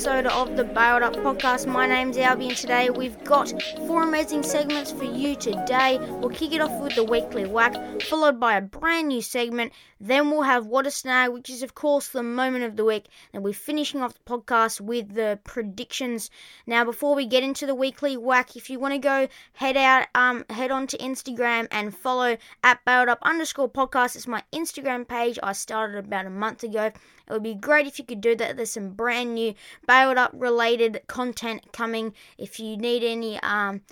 episode of the Bailed Up Podcast. My name's Albie, and today we've got four amazing segments for you today. We'll kick it off with the weekly whack, followed by a brand new segment. Then we'll have What a Snag, which is, of course, the moment of the week. And we're finishing off the podcast with the predictions. Now, before we get into the weekly whack, if you want to go head out, um, head on to Instagram and follow at Bailed Up underscore podcast. It's my Instagram page. I started about a month ago. It would be great if you could do that. There's some brand new bailed up related content coming. If you need any, um,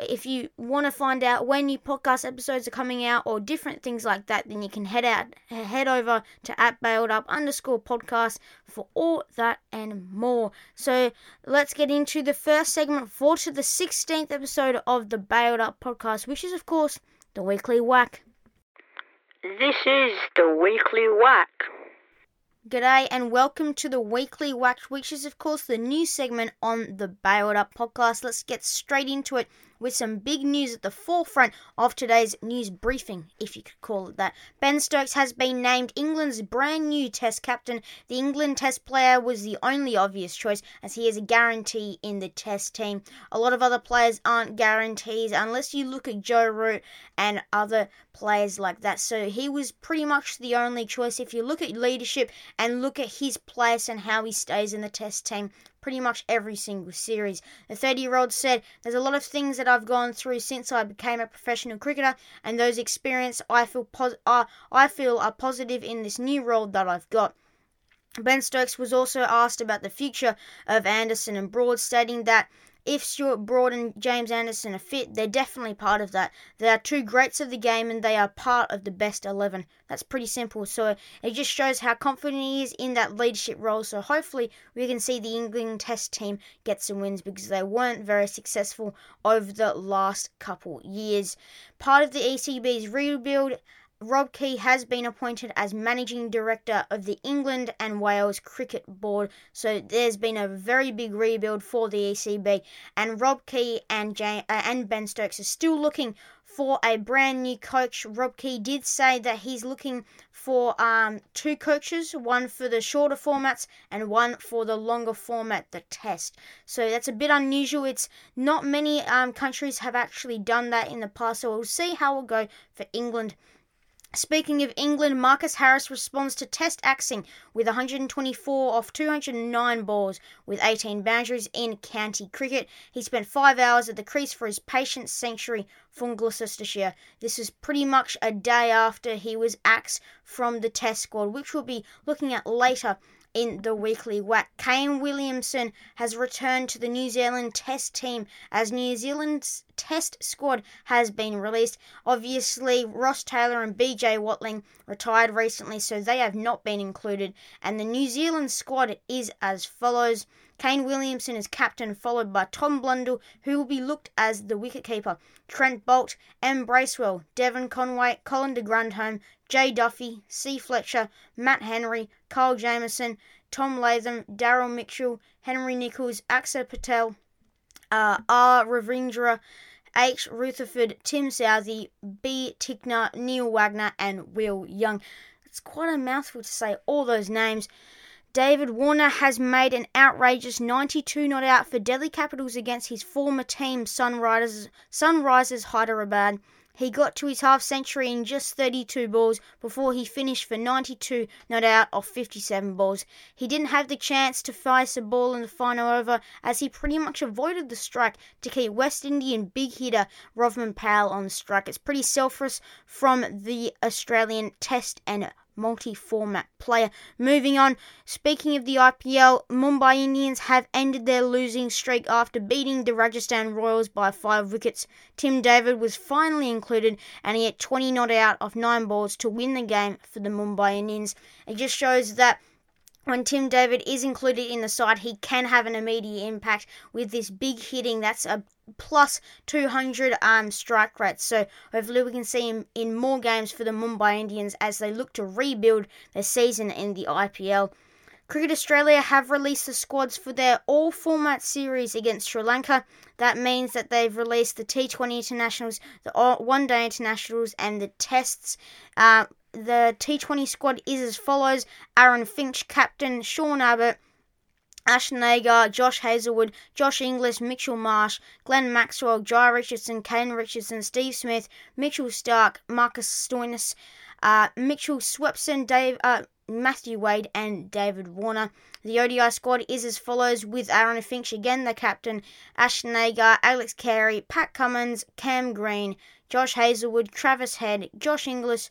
if you want to find out when new podcast episodes are coming out or different things like that, then you can head out, head over to at bailed up underscore podcast for all that and more. So let's get into the first segment for to the 16th episode of the Bailed Up podcast, which is of course the weekly whack. This is the weekly whack. G'day and welcome to the Weekly Whack, which is, of course, the new segment on the Bailed Up podcast. Let's get straight into it with some big news at the forefront of today's news briefing, if you could call it that. Ben Stokes has been named England's brand new Test captain. The England Test player was the only obvious choice, as he is a guarantee in the Test team. A lot of other players aren't guarantees unless you look at Joe Root and other players like that. So he was pretty much the only choice. If you look at leadership and look at his place and how he stays in the Test team, pretty much every single series. The 30 year old said, There's a lot of things that I've gone through since I became a professional cricketer, and those experiences I feel, pos- I feel are positive in this new role that I've got. Ben Stokes was also asked about the future of Anderson and Broad, stating that if Stuart Broad and James Anderson are fit, they're definitely part of that. They are two greats of the game and they are part of the best 11. That's pretty simple. So it just shows how confident he is in that leadership role. So hopefully we can see the England Test team get some wins because they weren't very successful over the last couple years. Part of the ECB's rebuild Rob Key has been appointed as managing director of the England and Wales Cricket Board. So there's been a very big rebuild for the ECB, and Rob Key and Jay, uh, and Ben Stokes are still looking for a brand new coach. Rob Key did say that he's looking for um, two coaches, one for the shorter formats and one for the longer format, the test. So that's a bit unusual. It's not many um, countries have actually done that in the past. So we'll see how it will go for England. Speaking of England, Marcus Harris responds to Test axing with 124 off 209 balls with 18 boundaries in county cricket. He spent five hours at the crease for his patient century from Gloucestershire. This is pretty much a day after he was axed from the Test squad, which we'll be looking at later in the weekly whack. Kane Williamson has returned to the New Zealand Test team as New Zealand's Test squad has been released. Obviously, Ross Taylor and BJ Watling retired recently, so they have not been included. And the New Zealand squad is as follows. Kane Williamson is captain, followed by Tom Blundell, who will be looked as the wicketkeeper. Trent Boult, M. Bracewell, Devon Conway, Colin de Grandhomme, Jay Duffy, C. Fletcher, Matt Henry, Carl Jamieson, Tom Latham, Daryl Mitchell, Henry Nicholls, Axar Patel, uh, R. Ravindra, H. Rutherford, Tim Southee, B. Tickner, Neil Wagner, and Will Young. It's quite a mouthful to say all those names. David Warner has made an outrageous 92 not out for Delhi Capitals against his former team Sunrisers, Sunrisers Hyderabad. He got to his half century in just 32 balls before he finished for 92 not out of 57 balls. He didn't have the chance to face a ball in the final over as he pretty much avoided the strike to keep West Indian big hitter Rovman Powell on the strike. It's pretty selfless from the Australian Test and multi-format player. Moving on, speaking of the IPL, Mumbai Indians have ended their losing streak after beating the Rajasthan Royals by five wickets. Tim David was finally included and he hit 20 not out of nine balls to win the game for the Mumbai Indians. It just shows that when Tim David is included in the side, he can have an immediate impact with this big hitting. That's a plus 200 um, strike rates. So hopefully we can see him in more games for the Mumbai Indians as they look to rebuild their season in the IPL. Cricket Australia have released the squads for their all format series against Sri Lanka. That means that they've released the T20 internationals, the one day internationals, and the tests. Uh, the T20 squad is as follows Aaron Finch, captain, Sean Abbott, Ash Josh Hazlewood, Josh Inglis, Mitchell Marsh, Glenn Maxwell, Jhye Richardson, Kane Richardson, Steve Smith, Mitchell Starc, Marcus Stoinis, uh, Mitchell Swepson, Dave, uh, Matthew Wade, and David Warner. The ODI squad is as follows with Aaron Finch again, the captain, Ash Alex Carey, Pat Cummins, Cam Green, Josh Hazlewood, Travis Head, Josh Inglis,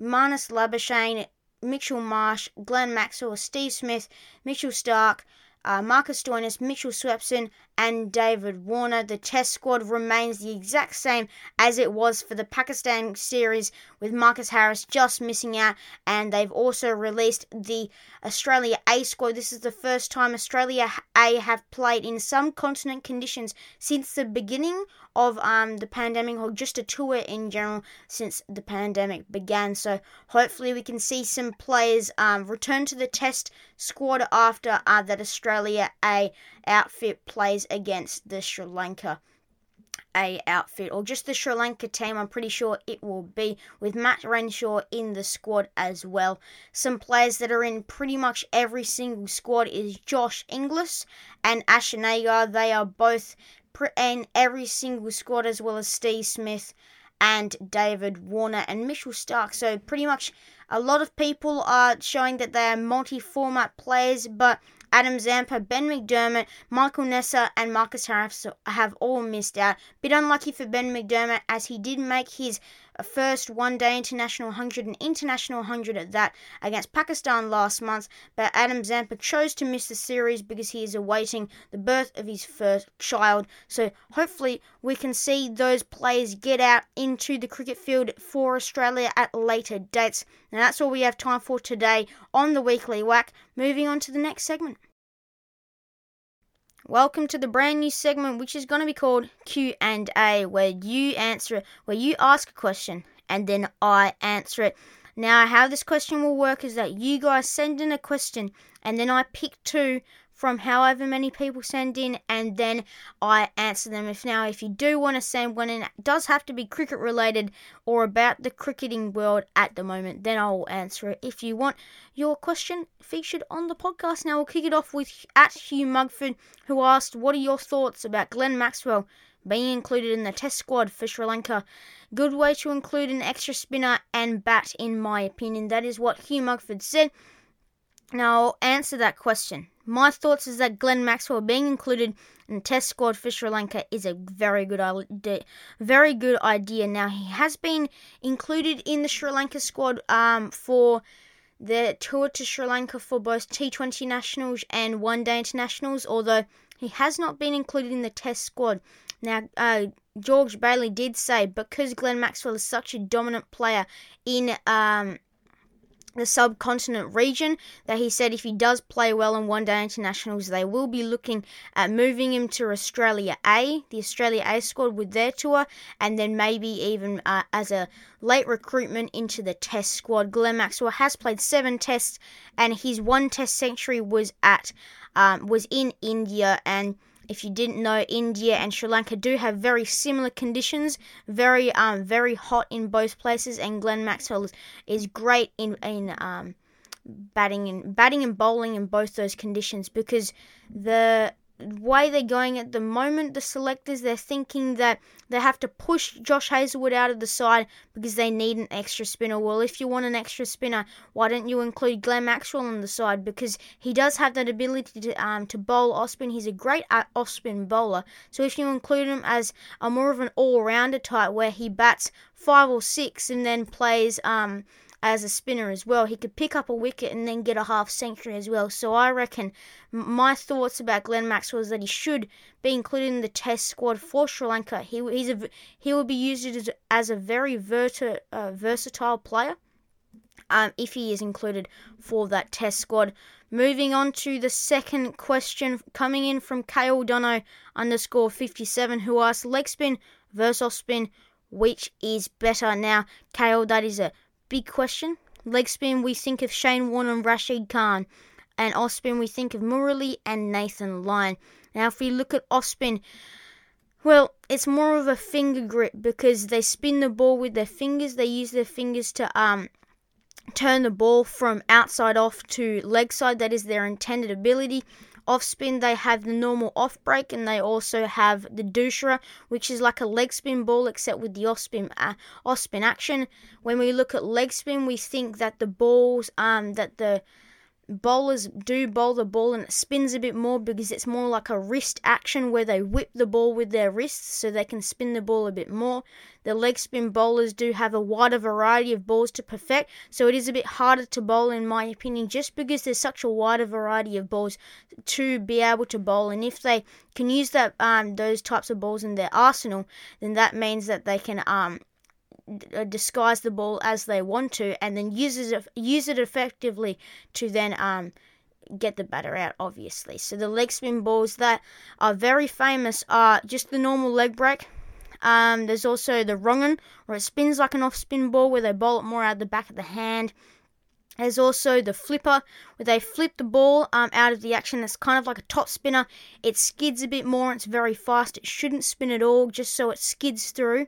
Marnus Labuschagne, Mitchell Marsh, Glenn Maxwell, Steve Smith, Mitchell Starc, uh, Marcus Stoinis, Mitchell Swepson, and David Warner. The test squad remains the exact same as it was for the Pakistan series, with Marcus Harris just missing out, and they've also released the Australia A squad. This is the first time Australia A have played in subcontinent conditions since the beginning of um, the pandemic, or just a tour in general since the pandemic began. So hopefully we can see some players um, return to the test squad after uh, that Australia A outfit plays against the Sri Lanka A outfit, or just the Sri Lanka team. I'm pretty sure it will be with Matt Renshaw in the squad as well. Some players that are in pretty much every single squad is Josh Inglis and Ashton Agar. They are both in every single squad, as well as Steve Smith and David Warner and Mitchell Starc. So pretty much a lot of people are showing that they are multi-format players, but Adam Zampa, Ben McDermott, Michael Neser, and Marcus Harris have all missed out. Bit unlucky for Ben McDermott as he did make his first one day international 100 and international 100 at that against Pakistan last month, but Adam Zampa chose to miss the series because he is awaiting the birth of his first child. So hopefully we can see those players get out into the cricket field for Australia at later dates. Now that's all we have time for today on the weekly whack. Moving on to the next segment. Welcome to the brand new segment which is going to be called Q&A where you answer it, where you ask a question and then I answer it. Now how this question will work is that you guys send in a question and then I pick two from however many people send in and then I answer them. If now if you do want to send one in, it does have to be cricket related or about the cricketing world at the moment, then I will answer it. If you want your question featured on the podcast, now we'll kick it off with at Hugh Mugford, who asked, What are your thoughts about Glenn Maxwell being included in the test squad for Sri Lanka? Good way to include an extra spinner and bat, in my opinion. That is what Hugh Mugford said. Now I'll answer that question. My thoughts is that Glenn Maxwell being included in the Test squad for Sri Lanka is a very good idea. Very good idea. Now he has been included in the Sri Lanka squad um, for the tour to Sri Lanka for both T20 nationals and One Day internationals, although he has not been included in the Test squad. Now, uh, George Bailey did say because Glenn Maxwell is such a dominant player in um, the subcontinent region that he said if he does play well in one day internationals, they will be looking at moving him to Australia A, the Australia A squad with their tour, and then maybe even uh, as a late recruitment into the test squad. Glenn Maxwell has played seven tests, and his one test century was at um, was in India and if you didn't know, India and Sri Lanka do have very similar conditions, very um very hot in both places, and Glenn Maxwell is, is great in in um batting and batting and bowling in both those conditions because the way they're going at the moment, the selectors, they're thinking that they have to push Josh Hazlewood out of the side because they need an extra spinner. Well, if you want an extra spinner, why don't you include Glenn Maxwell on the side? Because he does have that ability to um, to bowl off spin. He's a great uh, off spin bowler. So if you include him as a more of an all rounder type where he bats five or six and then plays um as a spinner as well. He could pick up a wicket and then get a half century as well. So I reckon my thoughts about Glenn Maxwell is that he should be included in the Test squad for Sri Lanka. He he's a he will be used as, as a very verti, uh, versatile player. Um, if he is included for that Test squad. Moving on to the second question coming in from Kale Dono underscore 57 who asks leg spin versus off spin which is better now Kale that is a Big question. Leg spin, we think of Shane Warne and Rashid Khan. And off spin, we think of Murali and Nathan Lyon. Now, if we look at off spin, well, it's more of a finger grip because they spin the ball with their fingers. They use their fingers to um turn the ball from outside off to leg side. That is their intended ability. Off spin, they have the normal off break, and they also have the doosra, which is like a leg spin ball except with the off spin uh, off spin action. When we look at leg spin, we think that the balls um that the bowlers do bowl the ball and it spins a bit more because it's more like a wrist action where they whip the ball with their wrists so they can spin the ball a bit more. The leg spin bowlers do have a wider variety of balls to perfect, so it is a bit harder to bowl in my opinion just because there's such a wider variety of balls to be able to bowl and if they can use that um those types of balls in their arsenal, then that means that they can um disguise the ball as they want to, and then use it use it effectively to then um get the batter out. Obviously, so the leg spin balls that are very famous are just the normal leg break. Um, there's also the wrong'un, where it spins like an off spin ball, where they bowl it more out the back of the hand. There's also the flipper, where they flip the ball um, out of the action. That's kind of like a top spinner. It skids a bit more. It's very fast. It shouldn't spin at all, just so it skids through.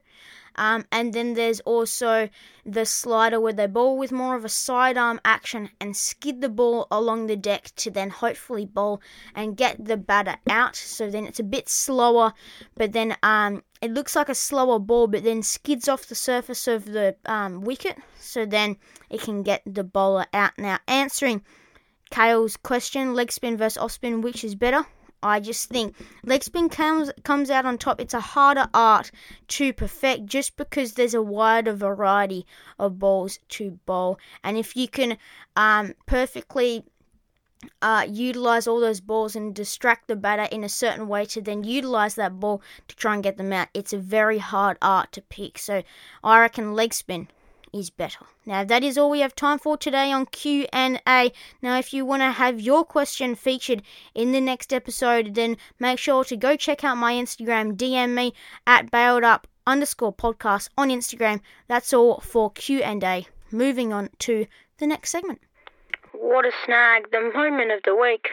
Um, and then there's also the slider where they bowl with more of a sidearm action and skid the ball along the deck to then hopefully bowl and get the batter out. So then it's a bit slower, but then um, it looks like a slower ball, but then skids off the surface of the um, wicket. So then it can get the bowler out. Now, answering Kale's question, leg spin versus off spin, which is better? I just think leg spin comes comes out on top. It's a harder art to perfect just because there's a wider variety of balls to bowl, and if you can um, perfectly uh, utilize all those balls and distract the batter in a certain way to then utilize that ball to try and get them out. It's a very hard art to pick. So I reckon leg spin is better. Now that is all we have time for today on Q&A. Now if you want to have your question featured in the next episode, then make sure to go check out my Instagram, DM me at bailed up underscore podcast on Instagram. That's all for Q&A. Moving on to the next segment. What a snag, the moment of the week.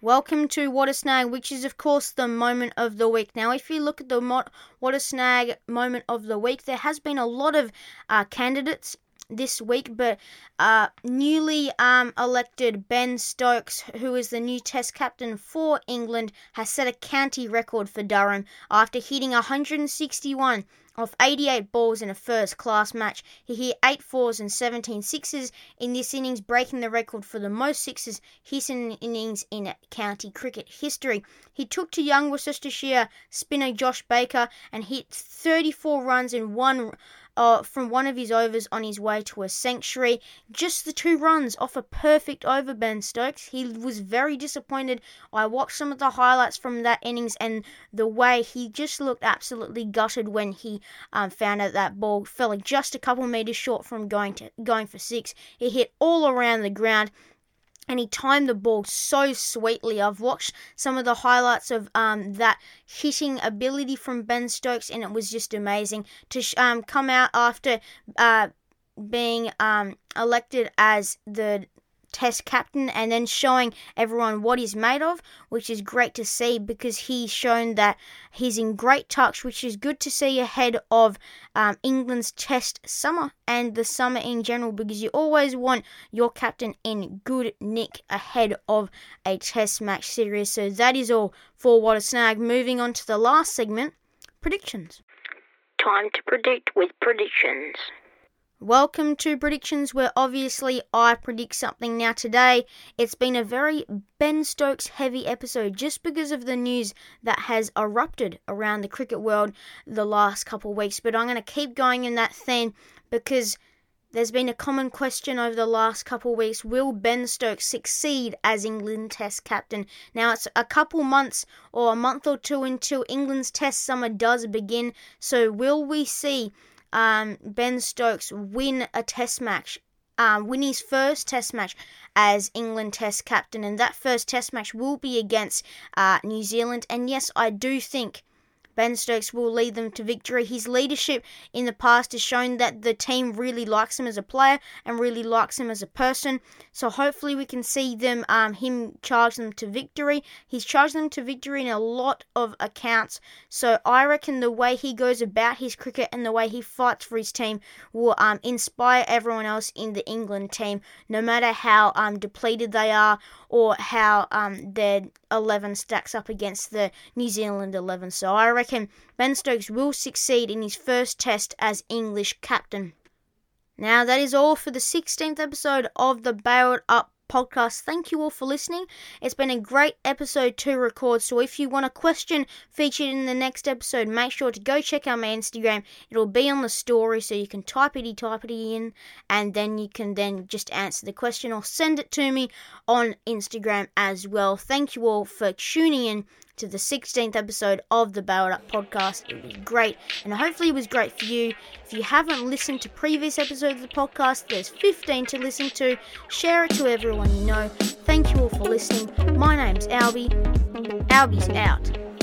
Welcome to What a Snag, which is, of course, the moment of the week. Now, if you look at the mo- What a Snag moment of the week, there has been a lot of uh, candidates this week, but uh, newly um, elected Ben Stokes, who is the new Test captain for England, has set a county record for Durham after hitting 161 off 88 balls in a first class match. He hit 8 fours and 17 sixes in this innings, breaking the record for the most sixes hit in innings in county cricket history. He took to young Worcestershire spinner Josh Baker and hit 34 runs in one uh, from one of his overs on his way to a century. Just the two runs off a perfect over, Ben Stokes. He was very disappointed. I watched some of the highlights from that innings and the way he just looked absolutely gutted when he um, found out that ball fell just a couple meters short from going to going for six. It hit all around the ground and he timed the ball so sweetly. I've watched some of the highlights of um, that hitting ability from Ben Stokes, and it was just amazing to sh- um, come out after uh, being um, elected as the Test captain and then showing everyone what he's made of, which is great to see because he's shown that he's in great touch, which is good to see ahead of um, England's Test summer and the summer in general because you always want your captain in good nick ahead of a Test match series. So that is all for What a Snag. Moving on to the last segment predictions. Time to predict with predictions. Welcome to predictions, where obviously I predict something. Now, today it's been a very Ben Stokes heavy episode just because of the news that has erupted around the cricket world the last couple of weeks. But I'm going to keep going in that theme because there's been a common question over the last couple of weeks will Ben Stokes succeed as England Test captain? Now, it's a couple months or a month or two until England's Test summer does begin, so will we see um, Ben Stokes win a test match, um, win his first test match as England test captain, and that first test match will be against uh, New Zealand. And yes, I do think Ben Stokes will lead them to victory. His leadership in the past has shown that the team really likes him as a player and really likes him as a person. So hopefully we can see them, um, him charge them to victory. He's charged them to victory in a lot of accounts. So I reckon the way he goes about his cricket and the way he fights for his team will um, inspire everyone else in the England team, no matter how um, depleted they are or how um, their 11 stacks up against the New Zealand 11. So I reckon Ben Stokes will succeed in his first test as English captain. Now, that is all for the 16th episode of the Bailed Up podcast. Thank you all for listening. It's been a great episode to record. So if you want a question featured in the next episode, make sure to go check out my Instagram. It'll be on the story, so you can type it, type it in, and then you can then just answer the question or send it to me on Instagram as well. Thank you all for tuning in to the 16th episode of the Bailed Up podcast. It was great, and hopefully it was great for you. If you haven't listened to previous episodes of the podcast, there's 15 to listen to. Share it to everyone you know. Thank you all for listening. My name's Albie. Albie's out.